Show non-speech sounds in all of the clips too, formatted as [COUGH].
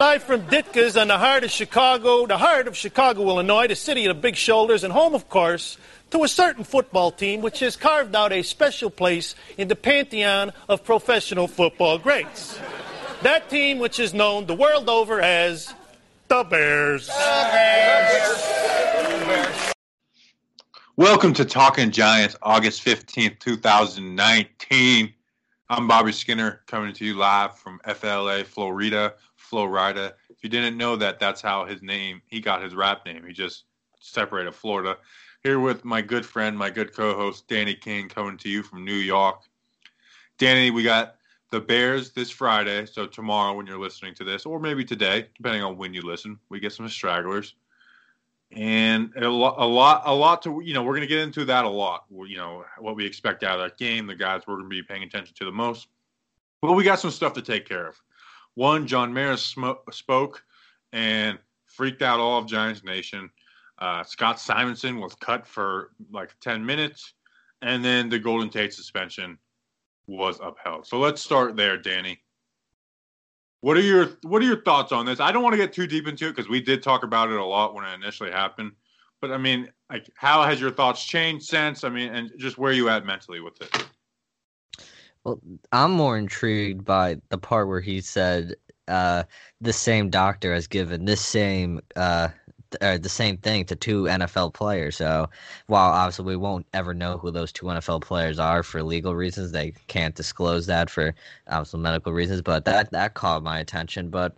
Live from Ditka's on the heart of Chicago, the heart of Chicago, Illinois, the city of the big shoulders, and home, of course, to a certain football team which has carved out a special place in the pantheon of professional football greats. That team which is known the world over as the Bears. The Bears. Welcome to Talking Giants, August 15th, 2019. I'm Bobby Skinner coming to you live from FLA, Florida, Florida. If you didn't know that, that's how his name, he got his rap name. He just separated Florida. Here with my good friend, my good co host, Danny King, coming to you from New York. Danny, we got the Bears this Friday. So tomorrow, when you're listening to this, or maybe today, depending on when you listen, we get some stragglers, and a lot, a lot, a lot to you know. We're going to get into that a lot. You know what we expect out of that game, the guys we're going to be paying attention to the most. Well, we got some stuff to take care of. One, John Mara sm- spoke and freaked out all of Giants Nation. Uh, Scott Simonson was cut for like 10 minutes, and then the Golden Tate suspension was upheld. So let's start there, Danny. What are your what are your thoughts on this? I don't want to get too deep into it because we did talk about it a lot when it initially happened. But I mean, like, how has your thoughts changed since? I mean, and just where you at mentally with it? Well, I'm more intrigued by the part where he said uh, the same doctor has given this same uh, uh, the same thing to two NFL players. So while obviously we won't ever know who those two NFL players are for legal reasons, they can't disclose that for obviously medical reasons. But that that caught my attention. But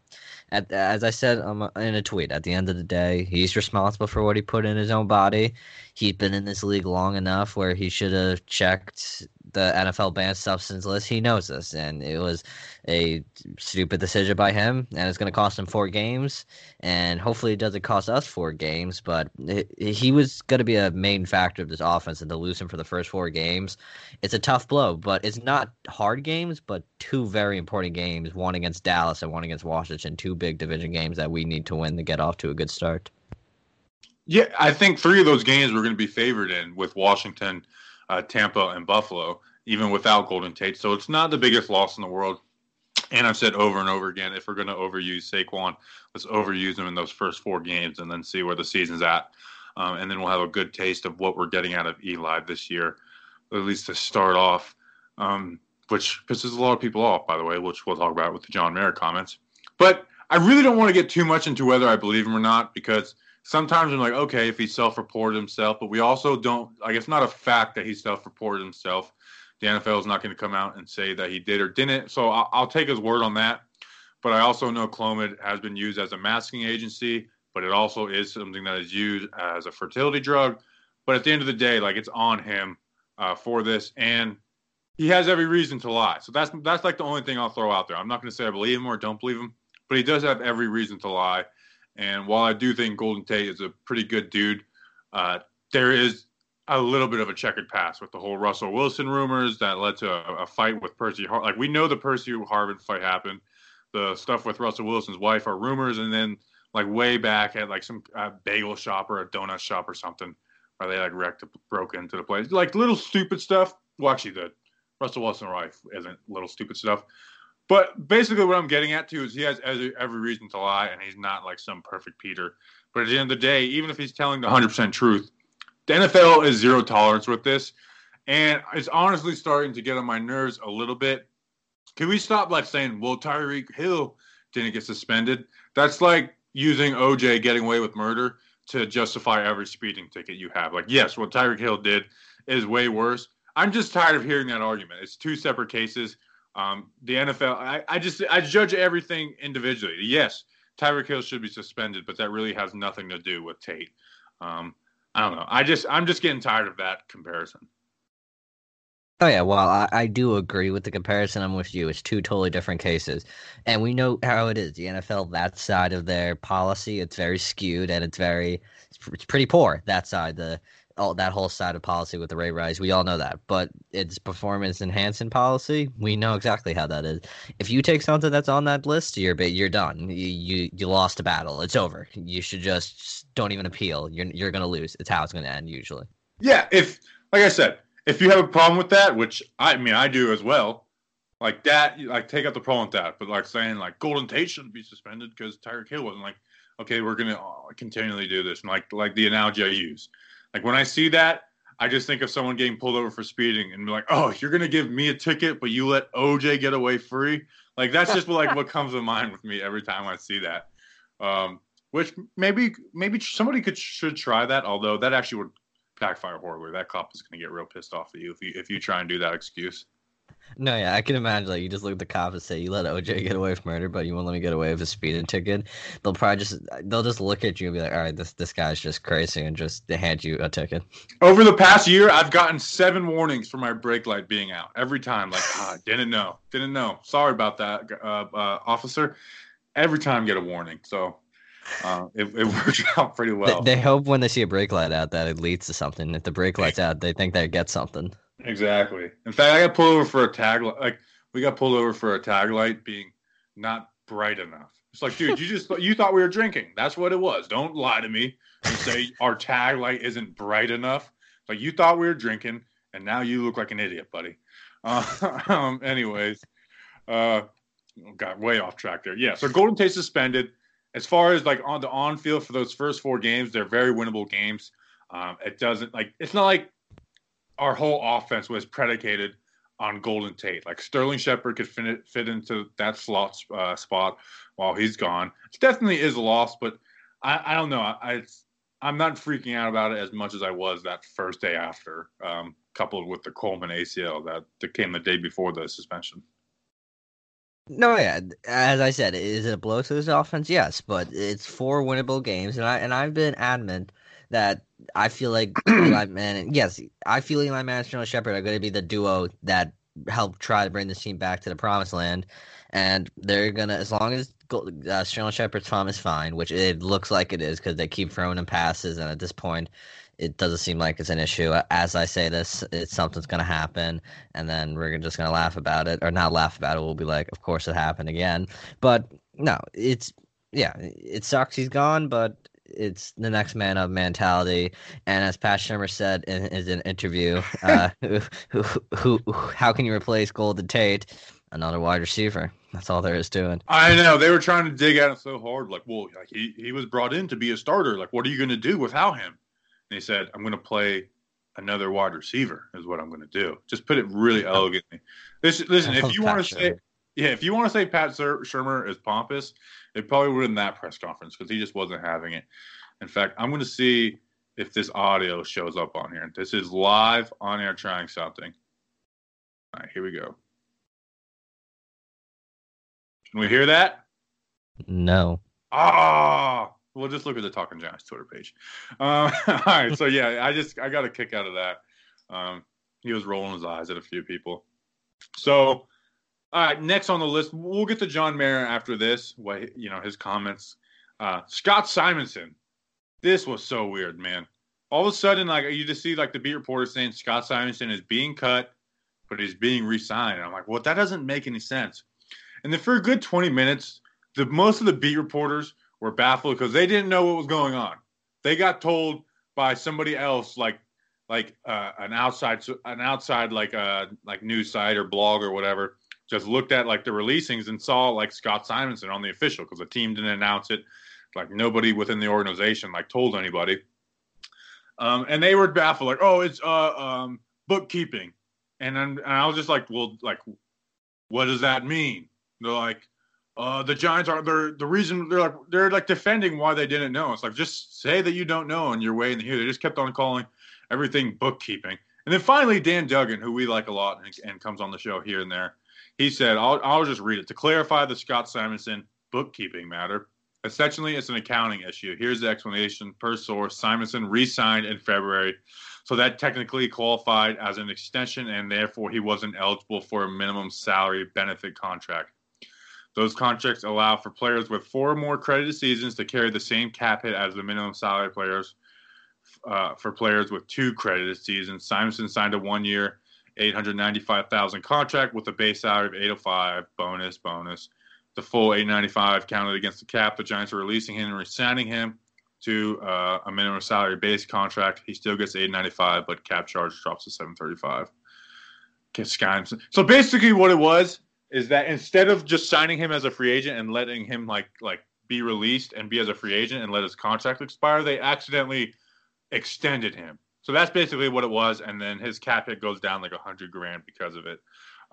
at, as I said um, in a tweet, at the end of the day, he's responsible for what he put in his own body. He's been in this league long enough where he should have checked the NFL banned substance list. He knows this, and it was a stupid decision by him, and it's going to cost him four games. And hopefully, it doesn't cost us four games. But it, he was going to be a main factor of this offense, and to lose him for the first four games, it's a tough blow. But it's not hard games, but two very important games: one against Dallas and one against Washington. Two big division games that we need to win to get off to a good start. Yeah, I think three of those games we're going to be favored in with Washington, uh, Tampa, and Buffalo, even without Golden Tate. So it's not the biggest loss in the world. And I've said over and over again, if we're going to overuse Saquon, let's overuse him in those first four games and then see where the season's at. Um, and then we'll have a good taste of what we're getting out of Eli this year, at least to start off, um, which pisses a lot of people off, by the way, which we'll talk about with the John Mara comments. But I really don't want to get too much into whether I believe him or not because – sometimes I'm like, okay, if he self-reported himself, but we also don't like it's not a fact that he self-reported himself. The NFL is not going to come out and say that he did or didn't. So I'll, I'll take his word on that. But I also know Clomid has been used as a masking agency, but it also is something that is used as a fertility drug. But at the end of the day, like it's on him uh, for this, and he has every reason to lie. So that's that's like the only thing I'll throw out there. I'm not going to say I believe him or don't believe him, but he does have every reason to lie. And while I do think Golden Tate is a pretty good dude, uh, there is a little bit of a checkered past with the whole Russell Wilson rumors that led to a, a fight with Percy. Har- like we know the Percy Harvin fight happened. The stuff with Russell Wilson's wife are rumors, and then like way back at like some uh, bagel shop or a donut shop or something, where they like wrecked, broke into the place, like little stupid stuff. Well, actually, the Russell Wilson wife isn't little stupid stuff, but basically, what I'm getting at too is he has every, every reason to lie, and he's not like some perfect Peter. But at the end of the day, even if he's telling the 100% truth, the NFL is zero tolerance with this, and it's honestly starting to get on my nerves a little bit. Can we stop like saying, "Well, Tyreek Hill didn't get suspended"? That's like using OJ getting away with murder to justify every speeding ticket you have. Like, yes, what Tyreek Hill did is way worse. I'm just tired of hearing that argument. It's two separate cases. Um, the NFL, I, I just I judge everything individually. Yes, Tyreek Hill should be suspended, but that really has nothing to do with Tate. Um, I don't know. I just I'm just getting tired of that comparison. Oh yeah, well I, I do agree with the comparison. I'm with you. It's two totally different cases, and we know how it is. The NFL that side of their policy, it's very skewed and it's very it's pretty poor. That side, the all that whole side of policy with the rate rise. We all know that, but it's performance enhancing policy. We know exactly how that is. If you take something that's on that list, you're you're done. You you, you lost a battle. It's over. You should just don't even appeal. You're you're gonna lose. It's how it's gonna end usually. Yeah. If like I said, if you have a problem with that, which I mean I do as well, like that, like take out the problem with that. But like saying like Golden Tate shouldn't be suspended because Tyreek Hill wasn't like, okay, we're gonna continually do this. And like like the analogy I use, like when I see that, I just think of someone getting pulled over for speeding and be like, oh, you're gonna give me a ticket, but you let OJ get away free. Like that's just like what comes to mind with me every time I see that. Um, which maybe maybe somebody could should try that. Although that actually would backfire horribly. That cop is to get real pissed off at you if you if you try and do that excuse. No, yeah, I can imagine. Like, you just look at the cop and say, "You let OJ get away with murder, but you won't let me get away with a speeding ticket." They'll probably just they'll just look at you and be like, "All right, this this guy's just crazy," and just hand you a ticket. Over the past year, I've gotten seven warnings for my brake light being out. Every time, like, ah, didn't know, didn't know. Sorry about that, uh, uh, officer. Every time, get a warning. So uh, it, it [LAUGHS] works out pretty well. They, they, hope when they see a brake light out that it leads to something. If the brake light's out, they think they get something. Exactly. In fact, I got pulled over for a tag like we got pulled over for a tag light being not bright enough. It's like, dude, you just [LAUGHS] you thought we were drinking. That's what it was. Don't lie to me and say our tag light isn't bright enough. Like you thought we were drinking, and now you look like an idiot, buddy. Uh, [LAUGHS] um, anyways, uh, got way off track there. Yeah, so Golden Tate suspended as far as like on the on field for those first four games, they're very winnable games. Um, it doesn't like it's not like our whole offense was predicated on Golden Tate. Like Sterling Shepard could fit, fit into that slot uh, spot while he's gone. It definitely is a loss, but I, I don't know. I, I am not freaking out about it as much as I was that first day after, um, coupled with the Coleman ACL that, that came the day before the suspension. No, yeah. As I said, is it a blow to this offense? Yes, but it's four winnable games, and I and I've been adamant that I feel like [CLEARS THROAT] Eli Manning. Yes, I feel Eli Manning and Sterling Shepard are going to be the duo that help try to bring this team back to the promised land, and they're gonna as long as uh, Sterling Shepard's farm is fine, which it looks like it is because they keep throwing him passes, and at this point, it doesn't seem like it's an issue. As I say this, it's something's going to happen, and then we're just going to laugh about it, or not laugh about it. We'll be like, of course it happened again. But no, it's yeah, it sucks he's gone, but it's the next man up mentality. And as Pat Shurmur said in his interview, [LAUGHS] uh, who, who, who, who, how can you replace Golden Tate? Another wide receiver. That's all there is to it. I know they were trying to dig at him so hard. Like, well, like he, he was brought in to be a starter. Like, what are you going to do without him? And he said, I'm going to play another wide receiver, is what I'm going to do. Just put it really elegantly. Listen, listen if you want to say, yeah, if you want to say Pat Shurmur is pompous, it probably would in that press conference because he just wasn't having it. In fact, I'm going to see if this audio shows up on here. This is live on air trying something. All right, here we go. Can we hear that? No. Ah, we'll just look at the Talking Giants Twitter page. Um, [LAUGHS] all right, so yeah, I just I got a kick out of that. Um, he was rolling his eyes at a few people. So, all right, next on the list, we'll get to John Mara after this. What you know, his comments. Uh, Scott Simonson. This was so weird, man. All of a sudden, like you just see like the beat reporter saying Scott Simonson is being cut, but he's being re-signed. And I'm like, well, that doesn't make any sense. And then for a good 20 minutes, the most of the beat reporters were baffled because they didn't know what was going on. They got told by somebody else, like like uh, an outside an outside like uh, like news site or blog or whatever, just looked at like the releasings and saw like Scott Simonson on the official because the team didn't announce it. Like nobody within the organization like told anybody. Um, and they were baffled, like, oh, it's uh, um, bookkeeping, and and I was just like, well, like, what does that mean? They're like, uh, the Giants are they're the reason they're like they're like defending why they didn't know. It's like just say that you don't know and you're way waiting here. They just kept on calling everything bookkeeping. And then finally, Dan Duggan, who we like a lot and, and comes on the show here and there, he said, I'll, I'll just read it. To clarify the Scott Simonson bookkeeping matter, essentially it's an accounting issue. Here's the explanation per source. Simonson re signed in February. So that technically qualified as an extension, and therefore he wasn't eligible for a minimum salary benefit contract. Those contracts allow for players with four or more credited seasons to carry the same cap hit as the minimum salary players. Uh, for players with two credited seasons, Simonson signed a one-year, 895,000 contract with a base salary of 805, bonus, bonus. The full 895 counted against the cap. The Giants are releasing him and resigning him to uh, a minimum salary base contract. He still gets 895, but cap charge drops to 735. So basically, what it was is that instead of just signing him as a free agent and letting him like like be released and be as a free agent and let his contract expire, they accidentally extended him. So that's basically what it was, and then his cap hit goes down like a hundred grand because of it.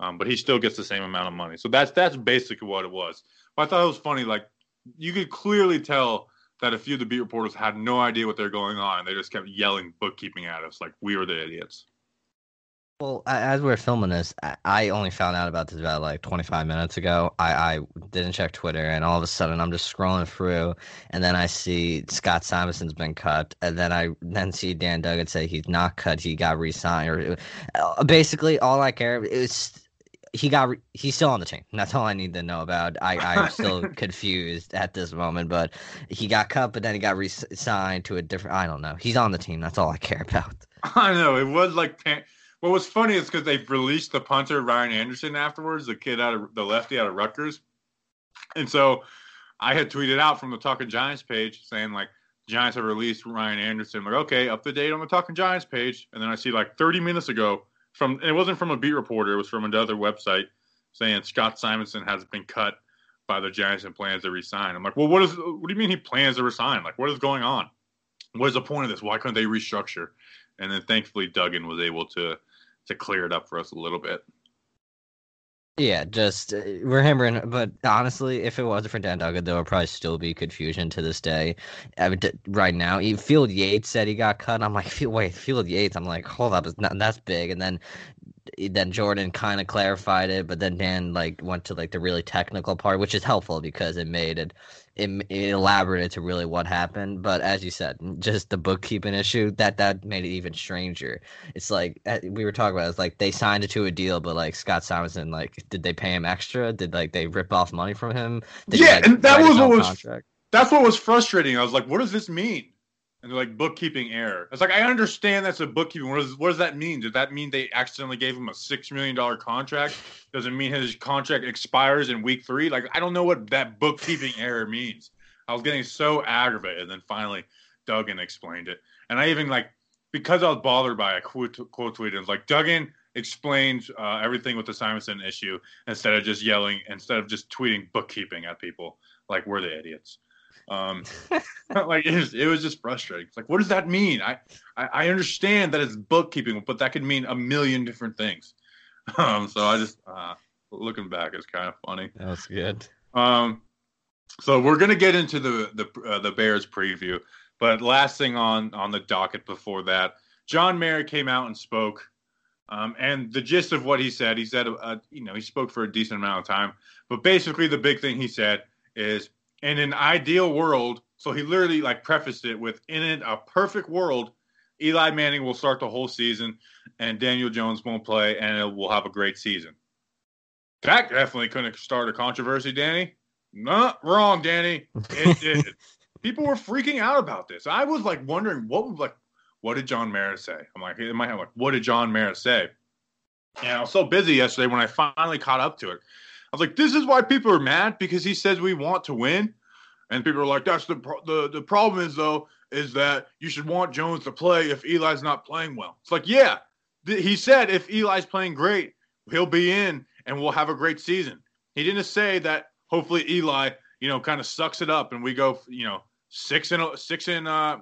Um, but he still gets the same amount of money. So that's that's basically what it was. But I thought it was funny, like you could clearly tell that a few of the beat reporters had no idea what they're going on, and they just kept yelling bookkeeping at us like we were the idiots. Well, as we are filming this, I only found out about this about like 25 minutes ago. I, I didn't check Twitter, and all of a sudden I'm just scrolling through, and then I see Scott Simonson's been cut, and then I then see Dan Duggan say he's not cut, he got re-signed. Or uh, basically, all I care is he got re- he's still on the team. That's all I need to know about. I I'm still [LAUGHS] confused at this moment, but he got cut, but then he got re-signed to a different. I don't know. He's on the team. That's all I care about. I know it was like. What was funny is because they released the punter Ryan Anderson afterwards, the kid out of the lefty out of Rutgers, and so I had tweeted out from the Talking Giants page saying like Giants have released Ryan Anderson. I'm like, okay, up to date on the Talking Giants page, and then I see like 30 minutes ago from it wasn't from a beat reporter, it was from another website saying Scott Simonson has been cut by the Giants and plans to resign. I'm like, well, what is what do you mean he plans to resign? Like, what is going on? What is the point of this? Why couldn't they restructure? And then thankfully Duggan was able to to clear it up for us a little bit. Yeah, just uh, hammering, But honestly, if it wasn't for Dan Duggan, there would probably still be confusion to this day. I mean, right now, Field Yates said he got cut. I'm like, [LAUGHS] wait, Field Yates. I'm like, hold up, not, that's big. And then then Jordan kind of clarified it, but then Dan like went to like the really technical part, which is helpful because it made it it, it elaborated to really what happened. But as you said, just the bookkeeping issue that that made it even stranger. It's like eh, we were talking about. It's like they signed it to a deal, but like Scott Simonson, like did they pay him extra? Did like they rip off money from him? Did yeah, he, like, and that was what was contract? that's what was frustrating. I was like, what does this mean? And they're like bookkeeping error. It's like I understand that's a bookkeeping. What does what does that mean? Does that mean they accidentally gave him a six million dollar contract? Does it mean his contract expires in week three? Like I don't know what that bookkeeping error means. I was getting so aggravated, and then finally Duggan explained it, and I even like because I was bothered by a quote, quote tweet. It was like Duggan explains uh, everything with the Simonson issue instead of just yelling, instead of just tweeting bookkeeping at people like we're the idiots. Um, [LAUGHS] [LAUGHS] like it was, it was just frustrating. It's like, what does that mean? I, I, I understand that it's bookkeeping, but that could mean a million different things. [LAUGHS] Um, so I just uh, looking back, it's kind of funny. That was good. Um, so we're gonna get into the the uh, the Bears preview, but last thing on on the docket before that, John Mara came out and spoke. Um, and the gist of what he said, he said, uh, you know, he spoke for a decent amount of time, but basically the big thing he said is in an ideal world, so he literally like prefaced it with in a perfect world, Eli Manning will start the whole season and Daniel Jones won't play and it will have a great season. That definitely couldn't start a controversy, Danny. Not wrong, Danny. It [LAUGHS] did. People were freaking out about this. I was like wondering what was like what did John Mara say? I'm like in my head, like, what did John Mara say? And I was so busy yesterday when I finally caught up to it was like, this is why people are mad because he says we want to win, and people are like, that's the pro- the the problem is though is that you should want Jones to play if Eli's not playing well. It's like, yeah, th- he said if Eli's playing great, he'll be in and we'll have a great season. He didn't say that hopefully Eli, you know, kind of sucks it up and we go, you know, six and six and uh,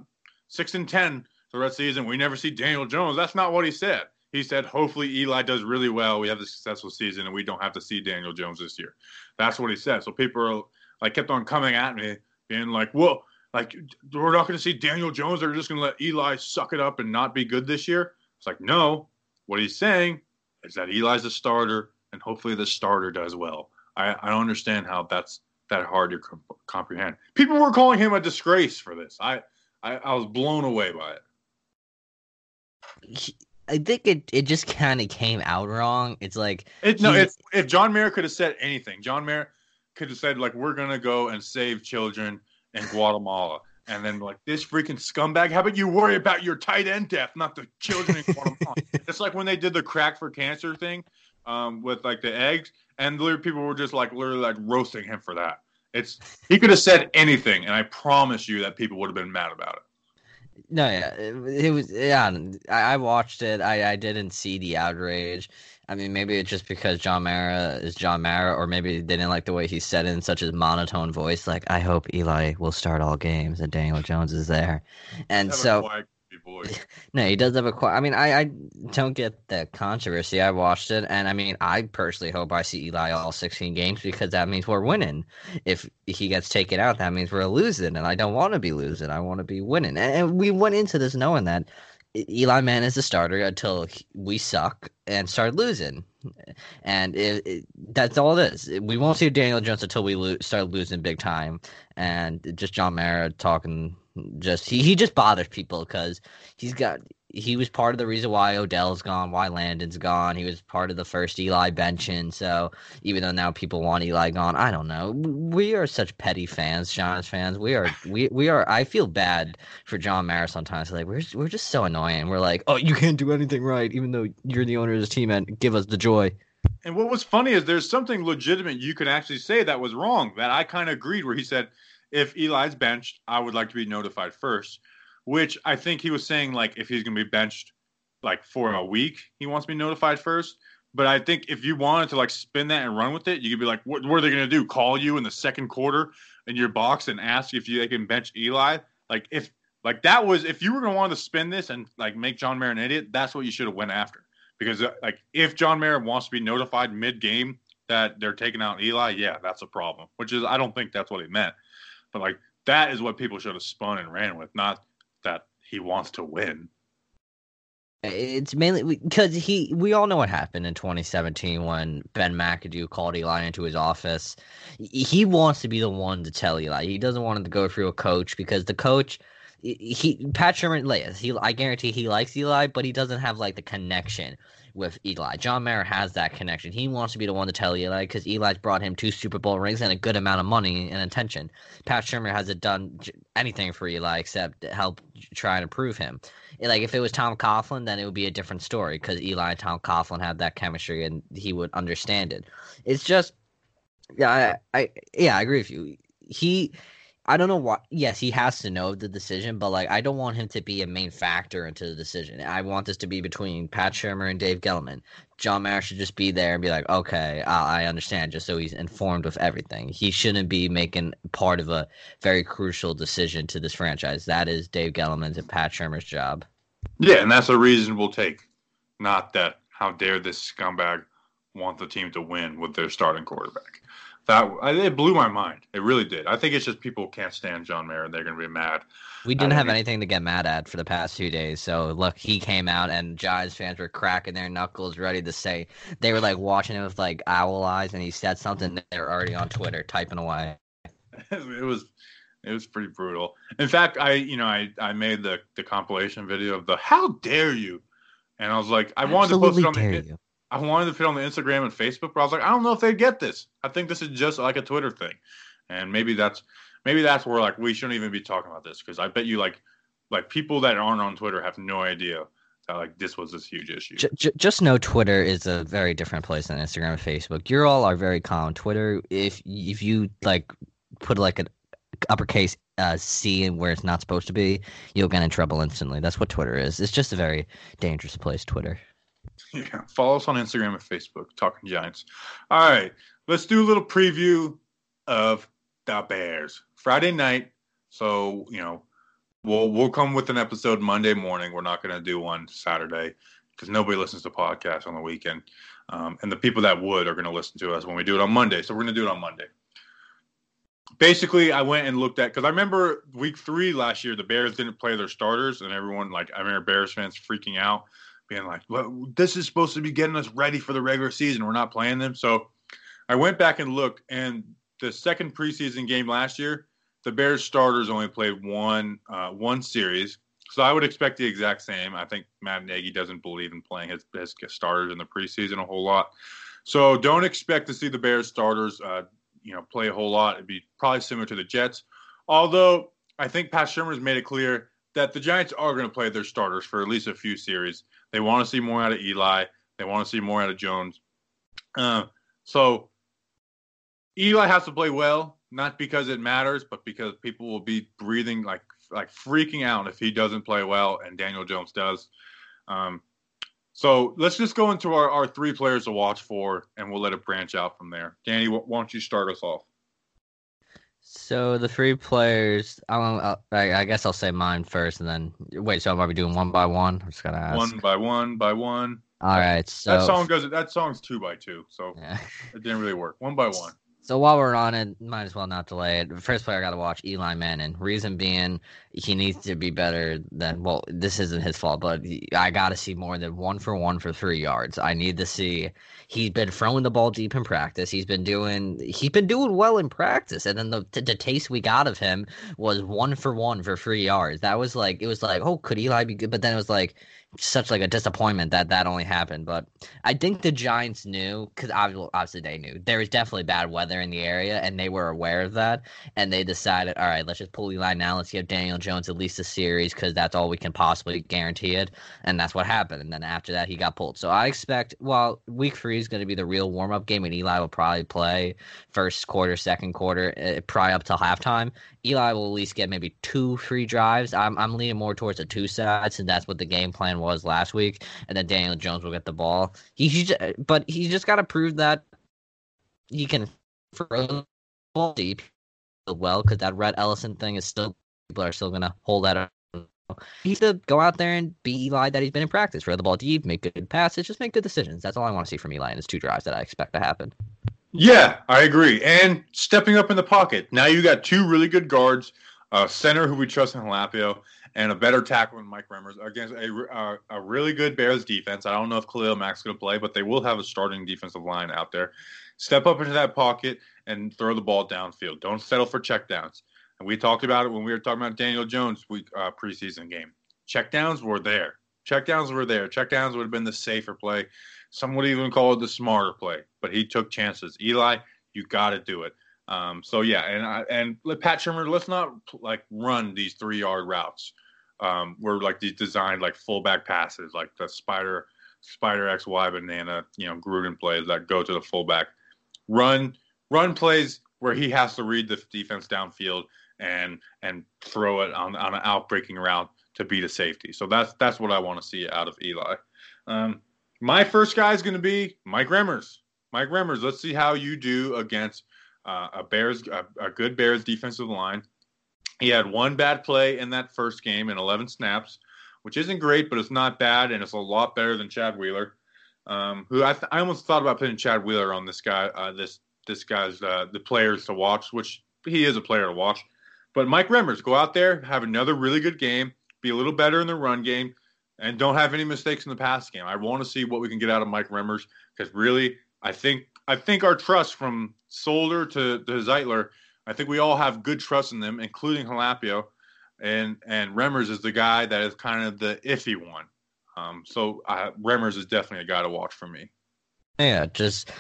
six and ten the rest of the season. We never see Daniel Jones. That's not what he said he said, hopefully Eli does really well. We have a successful season and we don't have to see Daniel Jones this year. That's what he said. So people are like kept on coming at me, being like, "Whoa, like we're not going to see Daniel Jones. They're just going to let Eli suck it up and not be good this year." It's like, no. What he's saying is that Eli's a starter, and hopefully the starter does well. I, I don't understand how that's that hard to comp- comprehend. People were calling him a disgrace for this. I, I, I was blown away by it. I think it, it just [LAUGHS] kind of came out wrong. It's like it, no, if if John Mara could have said anything, John Mara could have said like we're gonna go and save children in Guatemala, and then like this freaking scumbag. How about you worry about your tight end death, not the children in Guatemala? [LAUGHS] it's like when they did the crack for cancer thing um, with like the eggs, and literally people were just like literally like roasting him for that. It's he could have said anything, and I promise you that people would have been mad about it No, yeah, it, it was. Yeah, I, I, watched it. I, I didn't see the outrage. I mean, maybe it's just because John Mara is John Mara, or maybe they didn't like the way he said it in such a monotone voice. Like, I hope Eli will start all games and Daniel Jones is there. [LAUGHS] And so, [LAUGHS] no, he does have a. I mean, I, I don't get the controversy. I watched it, and I mean, I personally hope I see Eli all 16 games because that means we're winning. If he gets taken out, that means we're losing, and I don't want to be losing. I want to be winning. And, and we went into this knowing that Eli Man is the starter until we suck and start losing, and it, it, that's all it is. We won't see Daniel Jones until we lo- start losing big time, and just John Mara talking. Just he, he just bothers people because he's got he was part of the reason why Odell's gone, why Landon's gone. He was part of the first Eli benching. So even though now people want Eli gone, I don't know. We are such petty fans, Giants fans. We are we we are. I feel bad for John Mara sometimes. Like we're we're just so annoying. We're like, oh, you can't do anything right, even though you're the owner of this team, and give us the joy. And what was funny is there's something legitimate you could actually say that was wrong that I kind of agreed. Where he said, if Eli's benched, I would like to be notified first which I think he was saying like if he's going to be benched like for a week, he wants to be notified first. But I think if you wanted to like spin that and run with it, you could be like, what, what are they going to do? Call you in the second quarter in your box and ask if you they can bench Eli? Like if like that was if you were going to want to spin this and like make John Mara an idiot, that's what you should have went after. Because uh, like if John Mara wants to be notified mid game that they're taking out Eli, yeah, that's a problem. Which is I don't think that's what he meant. But like that is what people should have spun and ran with, not that he wants to win. It's mainly because he. We all know what happened in 2017 when Ben McAdoo called Eli into his office. He wants to be the one to tell Eli. He doesn't want him to go through a coach because the coach, he Pat Shurmur, he I guarantee he likes Eli, but he doesn't have like the connection with Eli. John Mara has that connection. He wants to be the one to tell Eli because Eli's brought him two Super Bowl rings and a good amount of money and attention. Pat Shurmur hasn't done anything for Eli except help try and improve him. Like if it was Tom Coughlin, then it would be a different story because Eli and Tom Coughlin have that chemistry and he would understand it. It's just, yeah, I, I yeah, I agree with you. He I don't know why. Yes, he has to know the decision, but like I don't want him to be a main factor into the decision. I want this to be between Pat Shurmur and Dave Gettleman. John Mara should just be there and be like, okay, I, I understand, just so he's informed of everything. He shouldn't be making part of a very crucial decision to this franchise. That is Dave Gettleman's and Pat Shurmur's job. Yeah, and that's a reasonable take. Not that how dare this scumbag want the team to win with their starting quarterback that it blew my mind. It really did. I think it's just people can't stand John Mara and they're going to be mad. We didn't have anything to get mad at for the past few days. So look, he came out and Giants fans were cracking their knuckles, ready to say they were like watching him with like owl eyes, and he said something. They're already on Twitter typing away. [LAUGHS] it was it was pretty brutal. In fact, I you know I I made the the compilation video of the how dare you, and I was like I wanted to post it on the. You. I wanted to put on the Instagram and Facebook, but I was like, I don't know if they get this. I think this is just like a Twitter thing, and maybe that's maybe that's where like we shouldn't even be talking about this because I bet you like like people that aren't on Twitter have no idea that like this was this huge issue. Just, just know Twitter is a very different place than Instagram and Facebook. You all are very calm. Twitter, if if you like put like an uppercase uh, C in where it's not supposed to be, you'll get in trouble instantly. That's what Twitter is. It's just a very dangerous place. Twitter. [LAUGHS] Yeah, follow us on Instagram and Facebook, Talking Giants. All right, let's do a little preview of the Bears Friday night. So you know, we'll we'll come with an episode Monday morning. We're not going to do one Saturday because nobody listens to podcasts on the weekend, um, and the people that would are going to listen to us when we do it on Monday. So we're going to do it on Monday. Basically, I went and looked at because I remember week three last year, the Bears didn't play their starters, and everyone like I remember Bears fans freaking out being like, well, this is supposed to be getting us ready for the regular season. We're not playing them. So I went back and looked, and the second preseason game last year, the Bears starters only played one uh, one series. So I would expect the exact same. I think Matt Nagy doesn't believe in playing his, his starters in the preseason a whole lot. So don't expect to see the Bears starters, uh, you know, play a whole lot. It'd be probably similar to the Jets. Although I think Pat Shurmur has made it clear that the Giants are going to play their starters for at least a few series. They want to see more out of Eli. They want to see more out of Jones. Uh, so Eli has to play well. not because it matters, but because people will be breathing like like freaking out if he doesn't play well and Daniel Jones does. Um, so let's just go into our, our three players to watch for, and we'll let it branch out from there. Danny, why don't you start us off? So the three players, I'll, I, I guess I'll say mine first, and then wait. So I'm I doing one by one? I'm just gonna ask. One by one by one. All right. So that song goes. That song's two by two, so yeah. it didn't really work. One by one. So while we're on it, might as well not delay it. First player I got to watch Eli Manning. Reason being, he needs to be better than. Well, this isn't his fault, but I got to see more than one for one for three yards. I need to see. He's been throwing the ball deep in practice. He's been doing. He's been doing well in practice, and then the the taste we got of him was one for one for three yards. That was like it was like, oh, could Eli be good? But then it was like such like a disappointment that that only happened. But I think the Giants knew because obviously they knew there was definitely bad weather in the area, and they were aware of that, and they decided, all right, let's just pull Eli now. Let's give Daniel Jones at least a series because that's all we can possibly guarantee it, and that's what happened. And then after that, he got pulled. So I expect, well, week three is going to be the real warm up game, and Eli will probably play first quarter, second quarter, uh, probably up till halftime. Eli will at least get maybe two free drives. I'm I'm leaning more towards the two sides, and that's what the game plan was last week. And then Daniel Jones will get the ball. He, he but he's just got to prove that he can throw the ball deep well because that Red Ellison thing is still people are still gonna hold that. Up. He needs to go out there and be Eli that he's been in practice. Throw the ball deep, make good passes, just make good decisions. That's all I want to see from Eli in his two drives that I expect to happen. Yeah, I agree. And stepping up in the pocket. Now you got two really good guards, a center who we trust in Halapio, and a better tackle than Mike Remmers against a, uh, a really good Bears defense. I don't know if Khalil Mack's going to play, but they will have a starting defensive line out there. Step up into that pocket and throw the ball downfield. Don't settle for checkdowns. And we talked about it when we were talking about Daniel Jones' week uh, preseason game. Checkdowns were there. Checkdowns were there. Checkdowns would have been the safer play. Some would even call it the smarter play, but he took chances. Eli, you got to do it. Um, so yeah, and I, and Pat Shurmur, let's not like run these three yard routes. Um, we're like these designed like fullback passes, like the spider spider X Y banana, you know, Gruden plays that go to the fullback. Run run plays where he has to read the defense downfield and and throw it on on an outbreaking route to beat a safety. So that's that's what I want to see out of Eli. Um, my first guy is going to be Mike Remmers. Mike Remmers. Let's see how you do against uh, a Bears, a, a, good Bears defensive line. He had one bad play in that first game in 11 snaps, which isn't great, but it's not bad, and it's a lot better than Chad Wheeler, um, who I, th- I, almost thought about putting Chad Wheeler on this guy, uh, this this guy's uh, the players to watch, which he is a player to watch. But Mike Remmers, go out there, have another really good game, be a little better in the run game, and don't have any mistakes in the pass game. I want to see what we can get out of Mike Remmers because really, I think I think our trust from Solder to, to Zeitler, I think we all have good trust in them, including Halapio, and and Remmers is the guy that is kind of the iffy one. Um, so uh, Remmers is definitely a guy to watch for me. Yeah, just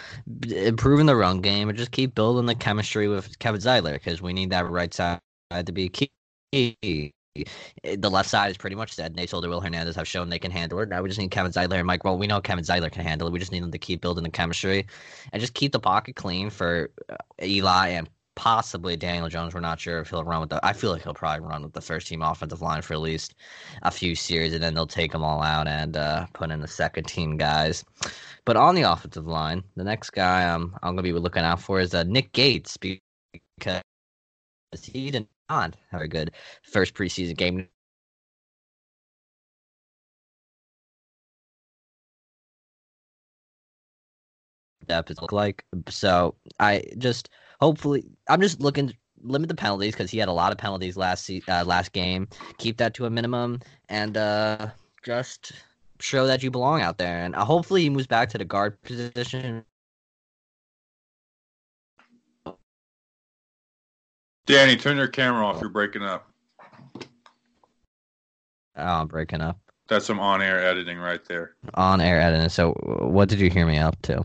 improving the run game and just keep building the chemistry with Kevin Zeitler because we need that right side to be key. The left side is pretty much dead. Nate Solder, Will Hernandez have shown they can handle it. Now we just need Kevin Zeitler and Mike. Well, we know Kevin Zeitler can handle it. We just need them to keep building the chemistry and just keep the pocket clean for uh, Eli and possibly Daniel Jones. We're not sure if he'll run with the. I feel like he'll probably run with the first team offensive line for at least a few series, and then they'll take them all out and uh, put in the second team guys. But on the offensive line, the next guy I'm I'm gonna be looking out for is uh, Nick Gates because he did not have a good first preseason game. Depth it look like so. I just hopefully I'm just looking limit the penalties because he had a lot of penalties last uh, last game. Keep that to a minimum and uh, just show that you belong out there. And uh, hopefully he moves back to the guard position Danny, turn your camera off. You're breaking up. Oh, I'm breaking up. That's some on-air editing right there. On-air editing. So, what did you hear me up to?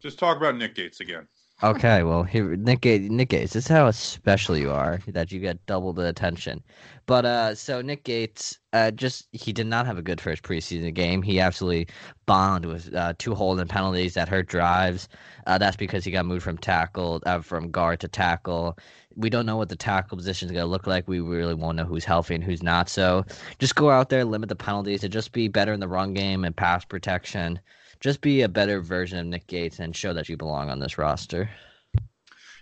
Just talk about Nick Gates again. Okay, well, here, Nick, Nick Gates, this is how special you are that you get double the attention. But uh, so Nick Gates, uh, just he did not have a good first preseason game. He absolutely bombed with uh, two holding penalties that hurt drives. Uh, that's because he got moved from tackle, uh, from guard to tackle. We don't know what the tackle position is going to look like. We really won't know who's healthy and who's not. So just go out there, limit the penalties, and just be better in the run game and pass protection just be a better version of Nick Gates and show that you belong on this roster.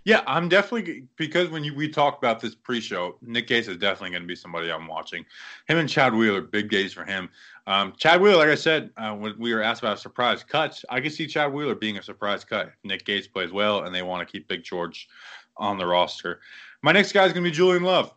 Yeah, I'm definitely because when you, we talk about this pre-show, Nick Gates is definitely going to be somebody I'm watching. Him and Chad Wheeler, big days for him. Um, Chad Wheeler, like I said, uh, when we were asked about surprise cuts, I can see Chad Wheeler being a surprise cut. Nick Gates plays well, and they want to keep Big George on the roster. My next guy is going to be Julian Love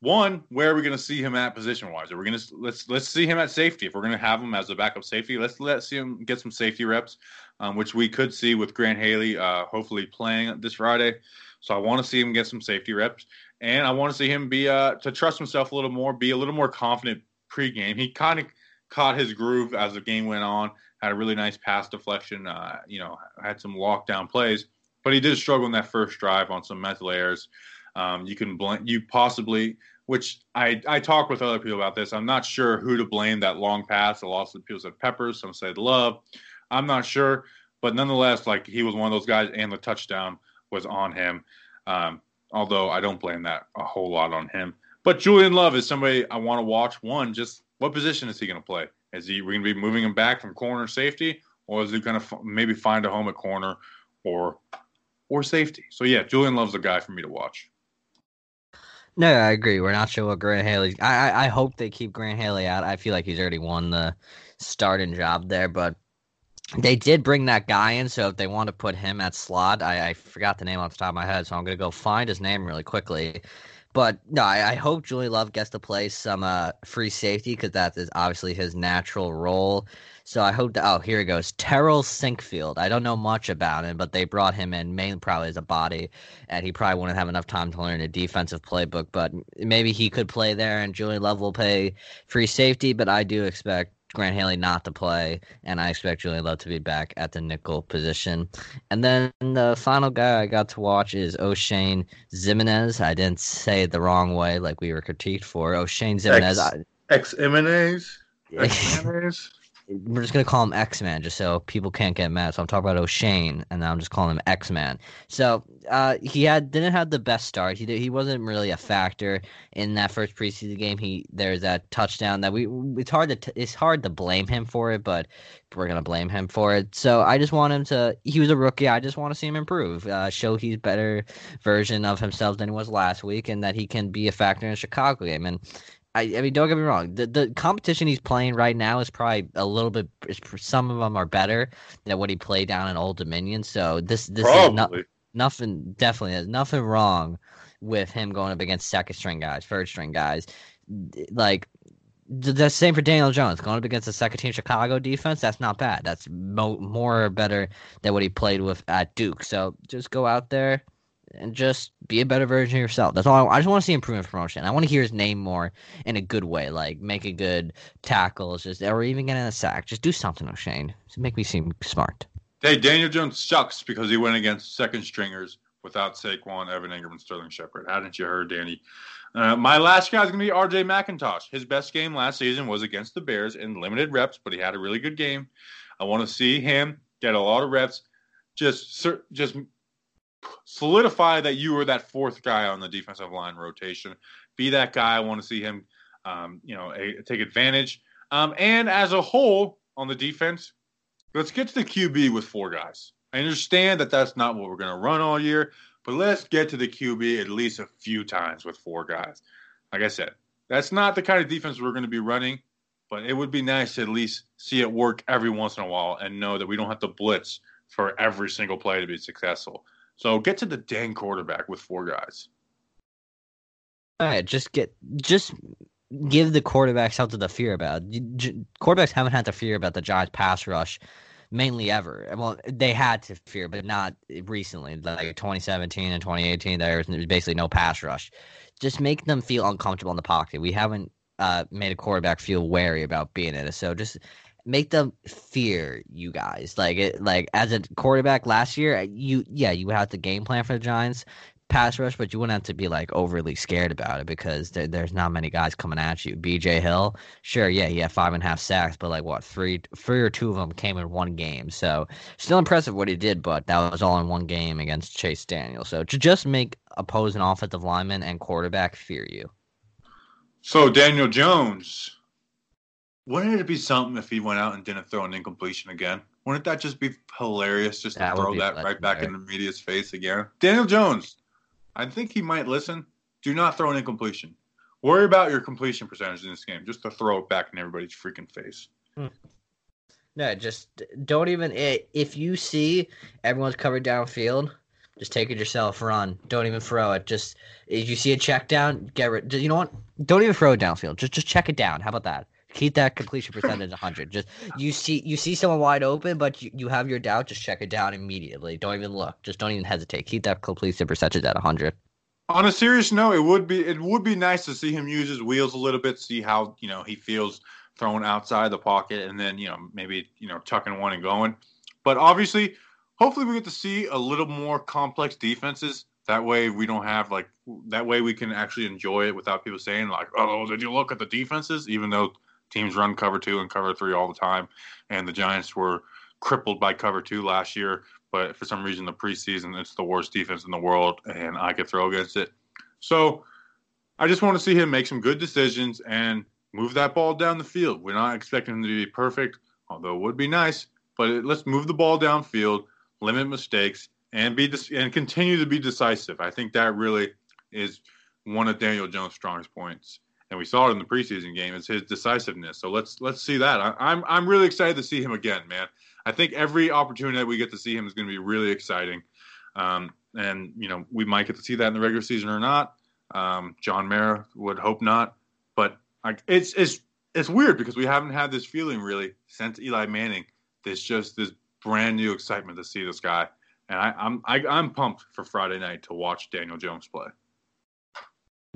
one, where are we going to see him at position wise? Are we going to let's let's see him at safety? If we're going to have him as a backup safety, let's let see him get some safety reps, um, which we could see with Grant Haley, uh, hopefully playing this Friday. So I want to see him get some safety reps, and I want to see him be uh, to trust himself a little more, be a little more confident pregame. He kind of caught his groove as the game went on, had a really nice pass deflection, uh, you know, had some lockdown plays, but he did struggle in that first drive on some mental errors. Um, you can blame you possibly, which I I talked with other people about this. I'm not sure who to blame that long pass. A lot of people said Peppers, some said Love. I'm not sure, but nonetheless, like he was one of those guys, and the touchdown was on him. Um, although I don't blame that a whole lot on him. But Julian Love is somebody I want to watch. One, just what position is he going to play? Is he going to be moving him back from corner safety, or is he going to f- maybe find a home at corner or or safety? So yeah, Julian Love's a guy for me to watch. No, I agree. We're not sure what Grant Haley. I, I, I hope they keep Grant Haley out. I feel like he's already won the starting job there, but they did bring that guy in. So if they want to put him at slot, I, I forgot the name off the top of my head, so I'm gonna go find his name really quickly. But no, I, I hope Julian Love gets to play some uh, free safety because that is obviously his natural role. So I hope. That. Oh, here he goes. Terrell Sinkfield. I don't know much about him, but they brought him in mainly probably as a body, and he probably wouldn't have enough time to learn a defensive playbook. But maybe he could play there, and Julian Love will pay free safety. But I do expect Grant Haley not to play, and I expect Julian Love to be back at the nickel position. And then the final guy I got to watch is Oshane Ximines. I didn't say it the wrong way, like we were critiqued for. Oshane Ximines. Ex Ximines [LAUGHS] we're just gonna call him X Man just so people can't get mad. So I'm talking about Oshane, and I'm just calling him X Man. So uh, he had didn't have the best start. He he wasn't really a factor in that first preseason game. He there's that touchdown that we it's hard to it's hard to blame him for it, but we're gonna blame him for it. So I just want him to. He was a rookie. I just want to see him improve, uh, show he's better version of himself than he was last week, and that he can be a factor in a Chicago game. And I, I mean, don't get me wrong. The the competition he's playing right now is probably a little bit. Some of them are better than what he played down in Old Dominion. So this this probably. is not, nothing. Definitely, there's nothing wrong with him going up against second string guys, third string guys. Like the same for Daniel Jones going up against the second team Chicago defense. That's not bad. That's mo- more better than what he played with at Duke. So just go out there and just be a better version of yourself. That's all. I, I just want to see improvement from promotion. I want to hear his name more in a good way, like make a good tackles, just or even get in a sack. Just do something, Oshane. To make me seem smart. Hey, Daniel Jones sucks because he went against second stringers without Saquon, Evan Engram, Sterling Shepard. Hadn't you heard, Danny? Uh, my last guy is going to be R.J. McIntosh. His best game last season was against the Bears in limited reps, but he had a really good game. I want to see him get a lot of reps. Just, just solidify that you were that fourth guy on the defensive line rotation. Be that guy. I want to see him, um, you know, a, take advantage. Um, and as a whole on the defense, let's get to the QB with four guys. I understand that that's not what we're going to run all year, but let's get to the QB at least a few times with four guys. Like I said, that's not the kind of defense we're going to be running, but it would be nice to at least see it work every once in a while and know that we don't have to blitz for every single play to be successful. So get to the dang quarterback with four guys. All right, just get just give the quarterbacks something to fear about. Quarterbacks haven't had to fear about the Giants pass rush mainly ever. Well, they had to fear, but not recently. Like 2017 and 2018, there was basically no pass rush. Just make them feel uncomfortable in the pocket. We haven't uh, made a quarterback feel wary about being in it. So just make them fear you guys. Like it, like as a quarterback last year, uh, you yeah, you had the game plan for the Giants pass rush, but you wouldn't have to be like overly scared about it because there, there's not many guys coming at you. B.J. Hill, sure, yeah, he had five and a half sacks, but like what three, three or two of them came in one game. So still impressive what he did, but that was all in one game against Chase Daniel. So to just make opposing offensive lineman and quarterback fear you. So Daniel Jones, wouldn't it be something if he went out and didn't throw an incompletion again? Wouldn't that just be hilarious just to throw that right back in the media's face again? Daniel Jones, I think he might listen. Do not throw an incompletion. Worry about your completion percentage in this game, just to throw it back in everybody's freaking face. Hmm. No, just don't even. If you see everyone's covered downfield, just take it yourself. Run. Don't even throw it. Just if you see a check down, get rid. You know what? Don't even throw it downfield. Just just check it down. How about that? Keep that completion percentage 100. Just you see you see someone wide open, but you, you have your doubt. Just check it down immediately. Don't even look. Just don't even hesitate. Keep that completion percentage at 100. On a serious note, it would be it would be nice to see him use his wheels a little bit, see how you know he feels thrown outside the pocket, and then you know maybe you know tucking one and going. But obviously, hopefully, we get to see a little more complex defenses. That way, we don't have like that way we can actually enjoy it without people saying like, "Oh, did you look at the defenses?" Even though teams run cover two and cover three all the time, and the Giants were crippled by cover two last year. But for some reason, the preseason it's the worst defense in the world, and I could throw against it. So I just want to see him make some good decisions and move that ball down the field. We're not expecting him to be perfect, although it would be nice. But let's move the ball downfield, limit mistakes, and be and continue to be decisive. I think that really is one of Daniel Jones' strongest points and we saw it in the preseason game. It's his decisiveness. So let's let's see that. I, I'm, I'm really excited to see him again, man. I think every opportunity that we get to see him is going to be really exciting. Um, and you know we might get to see that in the regular season or not. Um, John Mara would hope not, but I, it's it's it's weird because we haven't had this feeling really since Eli Manning. There's just this brand new excitement to see this guy, and I, I'm am i am pumped for Friday night to watch Daniel Jones play.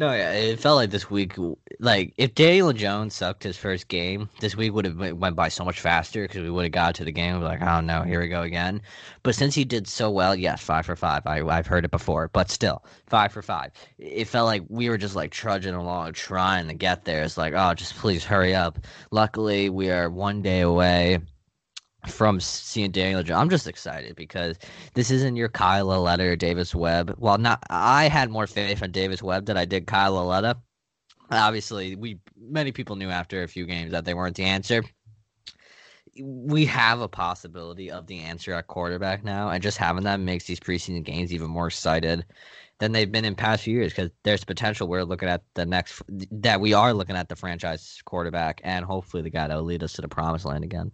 No, it felt like this week, like if Daniel Jones sucked his first game, this week would have went by so much faster because we would have got to the game. Like, oh no, here we go again. But since he did so well, yes, five for five. I, I've heard it before, but still, five for five. It felt like we were just like trudging along, trying to get there. It's like, oh, just please hurry up. Luckily, we are one day away from seeing Daniel Jones. I'm just excited because this isn't your Kyle Lauletta or Davis Webb. Well, not I had more faith in Davis Webb than I did Kyle Lauletta. Obviously, we many people knew after a few games that they weren't the answer. We have a possibility of the answer at quarterback now, and just having that makes these preseason games even more excited than they've been in past few years because there's potential we're looking at the next that we are looking at the franchise quarterback and hopefully the guy that will lead us to the promised land again.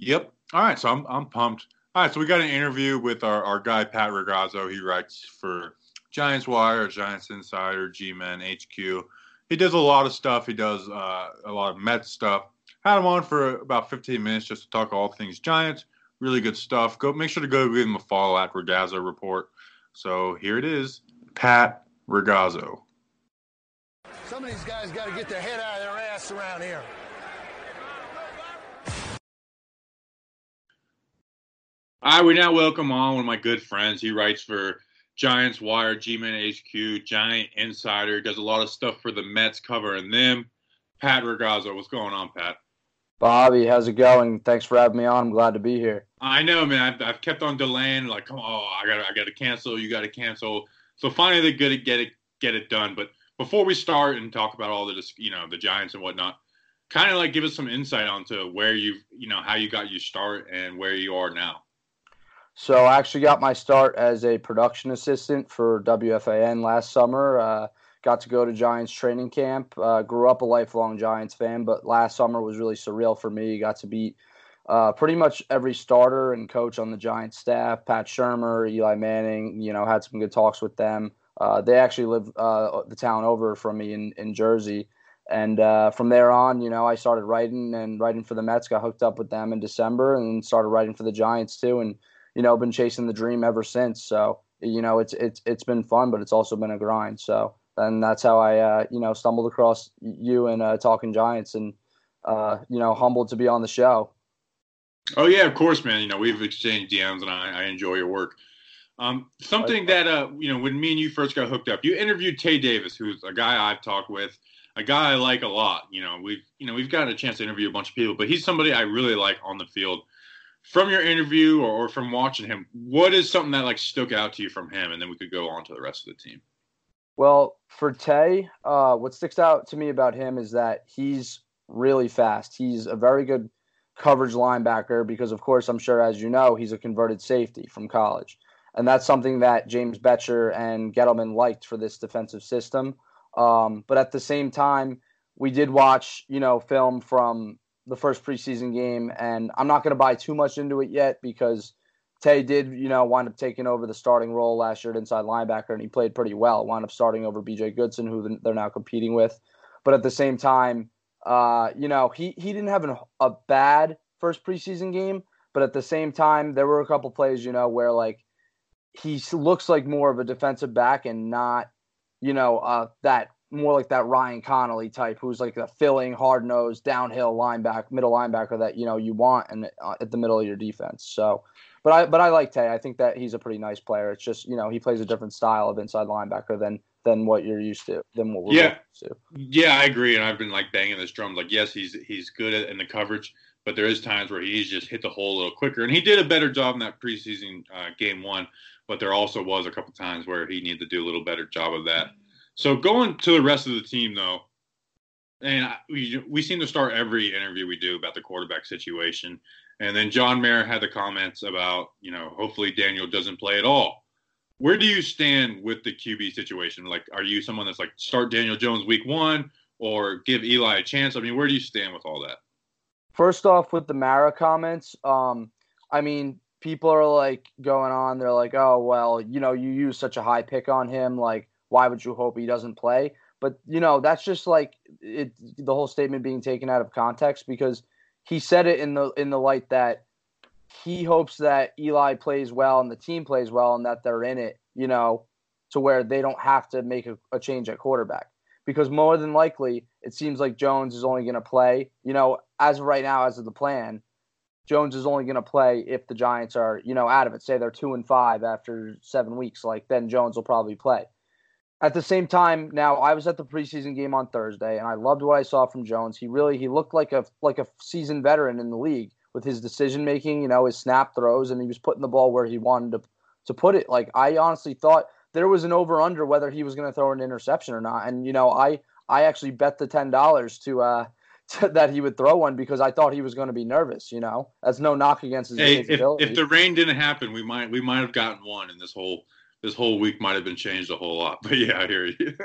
Yep. All right. So I'm I'm pumped. All right. So we got an interview with our, our guy Pat Ragazzo. He writes for Giants Wire, Giants Insider, G-Men, HQ. He does a lot of stuff. He does uh, a lot of Mets stuff. Had him on for about 15 minutes just to talk all things Giants. Really good stuff. Go make sure to go give him a follow at Ragazzo Report. So here it is, Pat Ragazzo. Some of these guys got to get their head out of their ass around here. I we now welcome on one of my good friends. He writes for Giants Wire, G-Men HQ, Giant Insider, does a lot of stuff for the Mets covering them. Pat Ragazzo, what's going on, Pat? Bobby, how's it going? Thanks for having me on. I'm glad to be here. I know, man. I've, I've kept on delaying. Like, come on, I got, I got to cancel. You got to cancel. So finally, they get it, get it, get it done. But before we start and talk about all the, you know, the Giants and whatnot, kind of like give us some insight onto where you, you know, how you got your start and where you are now. So I actually got my start as a production assistant for WFAN last summer. Uh, got to go to Giants training camp. Uh, grew up a lifelong Giants fan, but last summer was really surreal for me. Got to beat uh, pretty much every starter and coach on the Giants staff. Pat Shurmur, Eli Manning. You know, had some good talks with them. Uh, they actually live uh, the town over from me in in Jersey. And uh, from there on, you know, I started writing and writing for the Mets. Got hooked up with them in December, and started writing for the Giants too. And you know, been chasing the dream ever since. So, you know, it's it's it's been fun, but it's also been a grind. So, and that's how I, uh, you know, stumbled across you and uh, Talking Giants, and uh, you know, humbled to be on the show. Oh yeah, of course, man. You know, we've exchanged DMs, and I, I enjoy your work. Um, something that uh, you know, when me and you first got hooked up, you interviewed Tae Davis, who's a guy I've talked with, a guy I like a lot. You know, we've you know we've gotten a chance to interview a bunch of people, but he's somebody I really like on the field. From your interview or, or from watching him, what is something that like stuck out to you from him, and then we could go on to the rest of the team. Well, for Tae, uh, what sticks out to me about him is that he's really fast. He's a very good coverage linebacker because, of course, I'm sure, as you know, he's a converted safety from college. And that's something that James Bettcher and Gettleman liked for this defensive system. Um, but at the same time, we did watch, you know, film from the first preseason game, and I'm not going to buy too much into it yet because Tae did, you know, wind up taking over the starting role last year at inside linebacker, and he played pretty well. Wound up starting over B.J. Goodson, who they're now competing with. But at the same time, uh, you know, he he didn't have an, a bad first preseason game, but at the same time, there were a couple plays, you know, where like he looks like more of a defensive back and not, you know, uh, that more like that Ryan Connelly type, who's like a filling, hard nosed, downhill linebacker, middle linebacker that you know you want and uh, at the middle of your defense. So, but I but I like Tae. I think that he's a pretty nice player. It's just you know he plays a different style of inside linebacker than than what you're used to than what we're yeah. used to. Yeah, I agree, and I've been like banging this drum. Like, yes, he's he's good at, in the coverage, but there is times where he's just hit the hole a little quicker, and he did a better job in that preseason uh, game one. But there also was a couple times where he needed to do a little better job of that. So going to the rest of the team, though, and we we seem to start every interview we do about the quarterback situation. And then John Mara had the comments about, you know, hopefully Daniel doesn't play at all. Where do you stand with the QB situation? Like, are you someone that's like start Daniel Jones week one or give Eli a chance? I mean, where do you stand with all that? First off, with the Mara comments, um, I mean, people are like going on. They're like, oh well, you know, you use such a high pick on him. Like, why would you hope he doesn't play? But you know, that's just like it. The whole statement being taken out of context because he said it in the in the light that he hopes that Eli plays well and the team plays well and that they're in it, you know, to where they don't have to make a, a change at quarterback. Because more than likely, it seems like Jones is only going to play, you know, as of right now, as of the plan, Jones is only going to play if the Giants are, you know, out of it. Say they're two and five after seven weeks, like then Jones will probably play. At the same time, now I was at the preseason game on Thursday, and I loved what I saw from Jones. He really he looked like a like a seasoned veteran in the league with his decision making, you know, his snap throws, and he was putting the ball where he wanted to to put it. Like I honestly thought there was an over under whether he was going to throw an interception or not, and you know I I actually bet the ten dollars to uh [LAUGHS] to, that he would throw one because I thought he was going to be nervous. You know, that's no knock against his hey, if, if the rain didn't happen, we might we might have gotten one in this whole this whole week might have been changed a whole lot. But yeah, I hear you.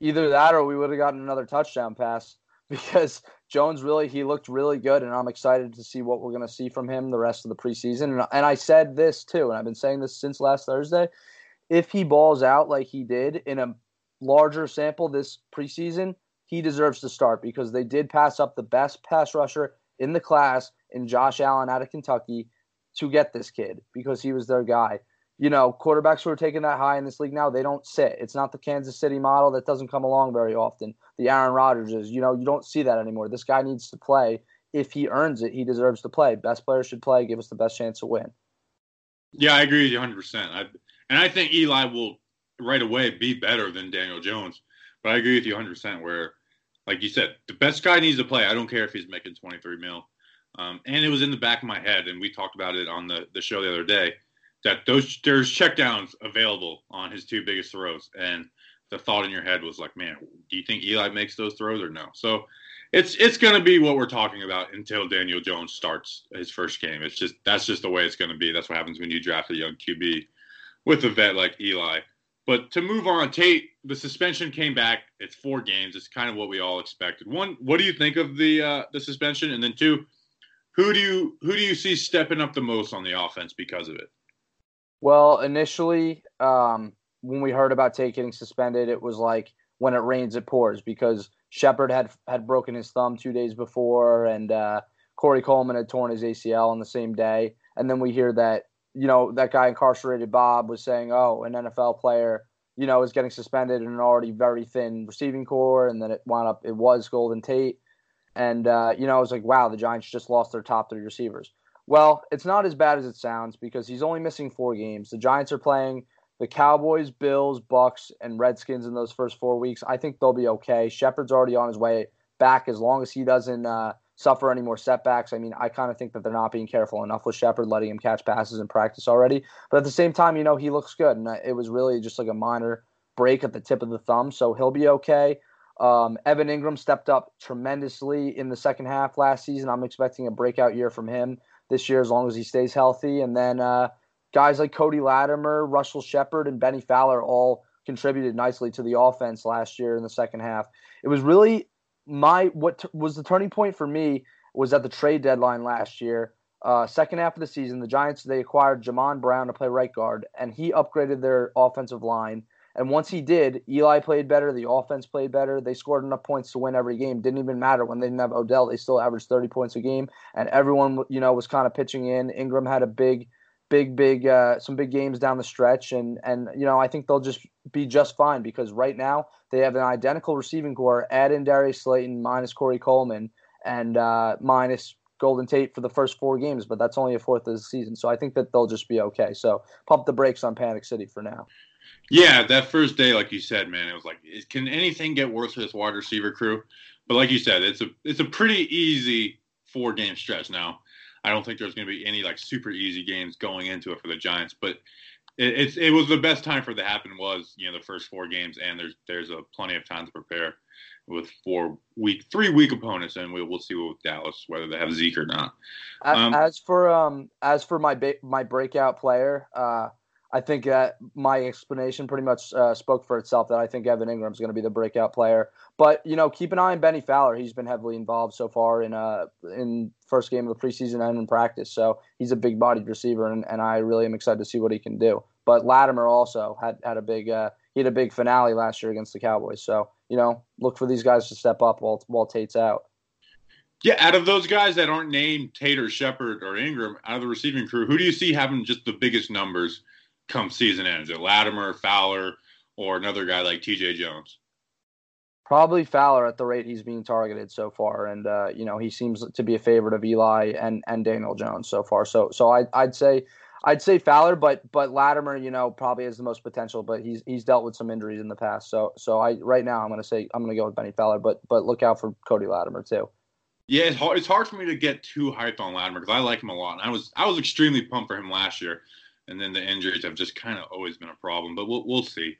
Either that or we would have gotten another touchdown pass [LAUGHS] because Jones really he looked really good, and I'm excited to see what we're going to see from him the rest of the preseason. And, and I said this too, and I've been saying this since last Thursday. If he balls out like he did in a larger sample this preseason, he deserves to start because they did pass up the best pass rusher in the class in Josh Allen out of Kentucky to get this kid because he was their guy you know, quarterbacks who are taking that high in this league now, they don't sit. It's not the Kansas City model that doesn't come along very often. The Aaron Rodgers you know, you don't see that anymore. This guy needs to play. If he earns it, he deserves to play. Best player should play, give us the best chance to win. Yeah, I agree with you 100%. I, and I think Eli will right away be better than Daniel Jones. But I agree with you 100% where, like you said, the best guy needs to play. I don't care if he's making 23 mil. Um, and it was in the back of my head, and we talked about it on the, the show the other day that those there's checkdowns available on his two biggest throws, and the thought in your head was like, man, do you think Eli makes those throws or no? So it's it's going to be what we're talking about until Daniel Jones starts his first game. It's just that's just the way it's going to be. That's what happens when you draft a young QB with a vet like Eli. But to move on, Tate, the suspension came back. It's four games. It's kind of what we all expected. One, what do you think of the uh, the suspension? And then two, who do you who do you see stepping up the most on the offense because of it? Well, initially, um, when we heard about Tate getting suspended, it was like when it rains, it pours because Shepard had had broken his thumb two days before, and uh, Corey Coleman had torn his ACL on the same day. And then we hear that you know that guy incarcerated Bob was saying, "Oh, an NFL player." You know, is getting suspended in an already very thin receiving corps, and then it wound up it was Golden Tate. And uh, you know, I was like, wow, the Giants just lost their top three receivers. Well, it's not as bad as it sounds because he's only missing four games. The Giants are playing the Cowboys, Bills, Bucks, and Redskins in those first four weeks. I think they'll be okay. Shepard's already on his way back as long as he doesn't uh, suffer any more setbacks. I mean, I kind of think that they're not being careful enough with Shepard, letting him catch passes in practice already. But at the same time, you know, he looks good, and uh, it was really just like a minor break at the tip of the thumb, so he'll be okay. Um, Evan Engram stepped up tremendously in the second half last season. I'm expecting a breakout year from him this year as long as he stays healthy. And then uh, guys like Cody Latimer, Russell Shepard, and Bennie Fowler all contributed nicely to the offense last year in the second half. It was really my what t- was the turning point for me was at the trade deadline last year. Uh, second half of the season, the Giants they acquired Jamon Brown to play right guard, and he upgraded their offensive line. And once he did, Eli played better. The offense played better. They scored enough points to win every game. Didn't even matter when they didn't have Odell. They still averaged 30 points a game. And everyone, you know, was kind of pitching in. Engram had a big, big, big, uh, some big games down the stretch. And, and, you know, I think they'll just be just fine because right now they have an identical receiving corps. Add in Darius Slayton minus Corey Coleman and uh, minus Golden Tate for the first four games, but that's only a fourth of the season. So I think that they'll just be okay. So pump the brakes on Panic City for now. Yeah, that first day, like you said, man, it was like, can anything get worse for this wide receiver crew? But like you said, it's a it's a pretty easy four game stretch now. I don't think there's going to be any like super easy games going into it for the Giants, but it, it's it was the best time for it to happen was you know the first four games, and there's there's a plenty of time to prepare with four week three week opponents, and we, we'll see with Dallas whether they have Zeke or not. Um, as, for um as for my ba- my breakout player, uh, I think that my explanation pretty much uh, spoke for itself. That I think Evan Engram is going to be the breakout player. But you know, keep an eye on Bennie Fowler. He's been heavily involved so far in uh in first game of the preseason and in practice. So he's a big bodied receiver, and, and I really am excited to see what he can do. But Latimer also had had a big uh, he had a big finale last year against the Cowboys. So you know, look for these guys to step up while while Tate's out. Yeah, out of those guys that aren't named Tate or Shepard or Engram, out of the receiving crew, who do you see having just the biggest numbers come season end? Is it Latimer, Fowler, or another guy like T.J. Jones? Probably Fowler at the rate he's being targeted so far, and uh, you know he seems to be a favorite of Eli and and Daniel Jones so far. So so I I'd say I'd say Fowler, but but Latimer, you know, probably has the most potential, but he's he's dealt with some injuries in the past. So so I right now I'm gonna say I'm gonna go with Bennie Fowler, but but look out for Cody Latimer too. Yeah, it's hard, it's hard for me to get too hyped on Latimer because I like him a lot, and I was I was extremely pumped for him last year and then the injuries have just kind of always been a problem. But we'll we'll see.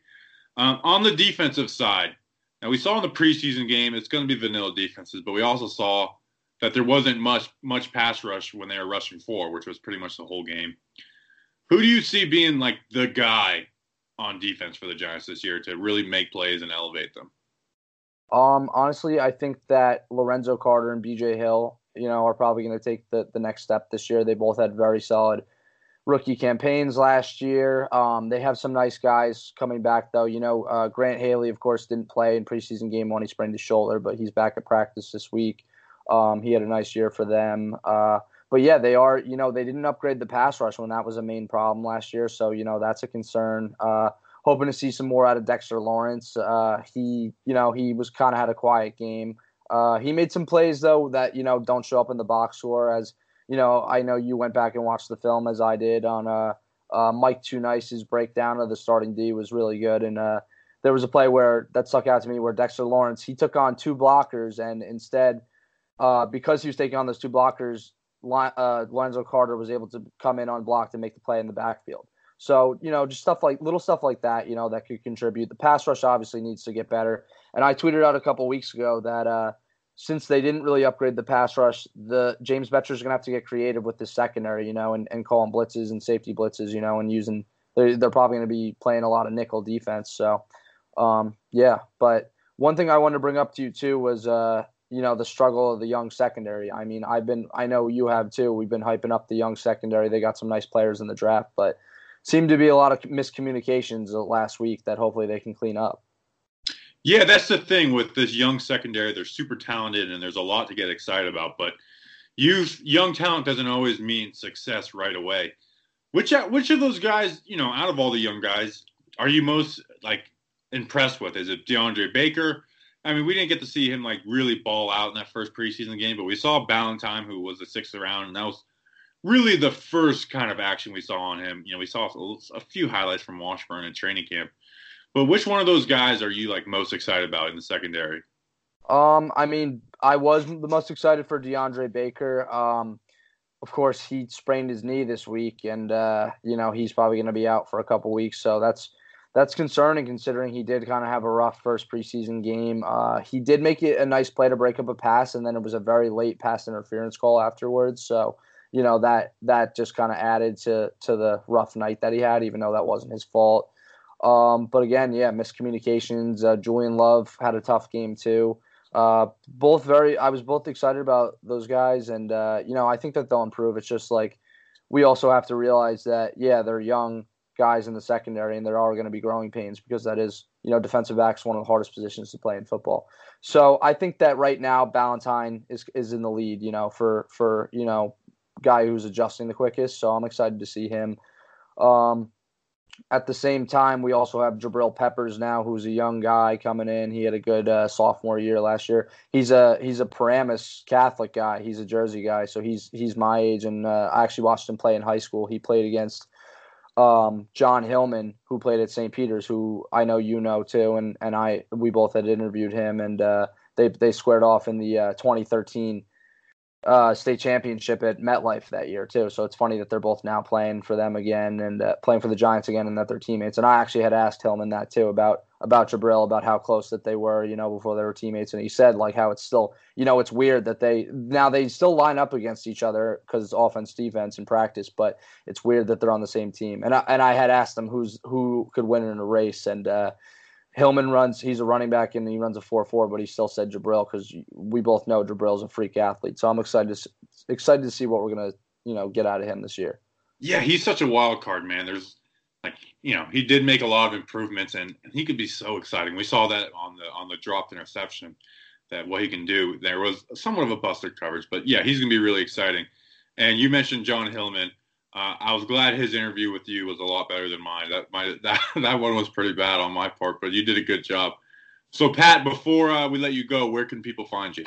Um, on the defensive side, now we saw in the preseason game it's going to be vanilla defenses, but we also saw that there wasn't much much pass rush when they were rushing four, which was pretty much the whole game. Who do you see being like the guy on defense for the Giants this year to really make plays and elevate them? Um, honestly, I think that Lorenzo Carter and BJ Hill, you know, are probably going to take the, the next step this year. They both had very solid rookie campaigns last year. Um, they have some nice guys coming back, though. You know, uh, Grant Haley, of course, didn't play in preseason game one. He sprained his shoulder, but he's back at practice this week. Um, he had a nice year for them. Uh, but yeah, they are, you know, they didn't upgrade the pass rush when that was a main problem last year. So, you know, that's a concern. Uh, hoping to see some more out of Dexter Lawrence. Uh, he, you know, he was kind of had a quiet game. Uh, he made some plays, though, that, you know, don't show up in the box score as you know, I know you went back and watched the film as I did on uh, uh, Mike Too Nice's breakdown of the starting D was really good. And uh, there was a play where that stuck out to me where Dexter Lawrence he took on two blockers and instead, uh, because he was taking on those two blockers, uh, Lorenzo Carter was able to come in on block to make the play in the backfield. So you know, just stuff like little stuff like that, you know, that could contribute. The pass rush obviously needs to get better. And I tweeted out a couple weeks ago that uh, since they didn't really upgrade the pass rush, the James Bettcher's going to have to get creative with the secondary, you know, and, and calling blitzes and safety blitzes, you know, and using they're, they're probably going to be playing a lot of nickel defense. So, um, yeah. But one thing I wanted to bring up to you too was, uh, you know, the struggle of the young secondary. I mean, I've been, I know you have too. We've been hyping up the young secondary. They got some nice players in the draft, but seemed to be a lot of miscommunications last week that hopefully they can clean up. Yeah, that's the thing with this young secondary. They're super talented, and there's a lot to get excited about. But youth, young talent doesn't always mean success right away. Which uh, which of those guys, you know, out of all the young guys, are you most like impressed with? Is it DeAndre Baker? I mean, we didn't get to see him like really ball out in that first preseason game, but we saw Ballentine, who was the sixth round, and that was really the first kind of action we saw on him. You know, we saw a, a few highlights from Washburn in training camp. But which one of those guys are you like most excited about in the secondary? Um, I mean, I was the most excited for DeAndre Baker. Um, of course, he sprained his knee this week, and uh, you know he's probably going to be out for a couple weeks. So that's that's concerning, considering he did kind of have a rough first preseason game. Uh, he did make it a nice play to break up a pass, and then it was a very late pass interference call afterwards. So you know that that just kind of added to to the rough night that he had, even though that wasn't his fault. Um, but again, yeah, miscommunications. Uh, Julian Love had a tough game too. Uh, both very. I was both excited about those guys, and uh, you know, I think that they'll improve. It's just like we also have to realize that yeah, they're young guys in the secondary, and there are going to be growing pains because that is you know defensive backs one of the hardest positions to play in football. So I think that right now Ballentine is is in the lead. You know, for for you know guy who's adjusting the quickest. So I'm excited to see him. Um, at the same time, we also have Jabril Peppers now, who's a young guy coming in. He had a good uh, sophomore year last year. He's a he's a Paramus Catholic guy. He's a Jersey guy, so he's he's my age. And uh, I actually watched him play in high school. He played against um, John Hillman, who played at St. Peter's, who I know you know too, and and I we both had interviewed him, and uh, they they squared off in the uh, 2013 uh, state championship at MetLife that year too. So it's funny that they're both now playing for them again and uh, playing for the Giants again, and that they're teammates. And I actually had asked Hillman that too about about Jabril, about how close that they were, you know, before they were teammates. And he said like how it's still, you know, it's weird that they now they still line up against each other because it's offense defense in practice, but it's weird that they're on the same team. And I and I had asked them who's who could win in a race, and uh, Hillman runs. He's a running back and he runs a four four, but he still said Jabril because we both know Jabril's a freak athlete. So I'm excited to excited to see what we're gonna you know get out of him this year. Yeah, he's such a wild card, man. There's like you know he did make a lot of improvements and he could be so exciting. We saw that on the on the dropped interception that what he can do. There was somewhat of a busted coverage, but yeah, he's gonna be really exciting. And you mentioned John Hillman. Uh, I was glad his interview with you was a lot better than mine. That my [LAUGHS] that that one was pretty bad on my part, but you did a good job. So Pat, before uh, we let you go, where can people find you?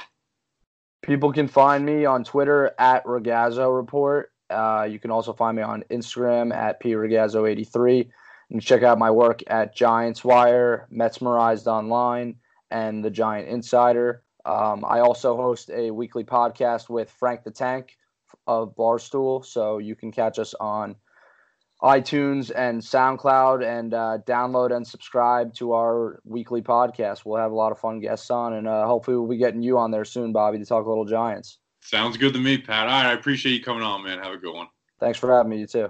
People can find me on Twitter at Ragazzo Report. Uh, you can also find me on Instagram at pragazzo83. And check out my work at Giants Wire, Metsmerized Online, and The Giant Insider. Um, I also host a weekly podcast with Frank the Tank of Barstool. So you can catch us on iTunes and SoundCloud and uh, download and subscribe to our weekly podcast. We'll have a lot of fun guests on, and uh, hopefully, we'll be getting you on there soon, Bobby, to talk a little Giants. Sounds good to me, Pat. All right, I appreciate you coming on, man. Have a good one. Thanks for having me. You too.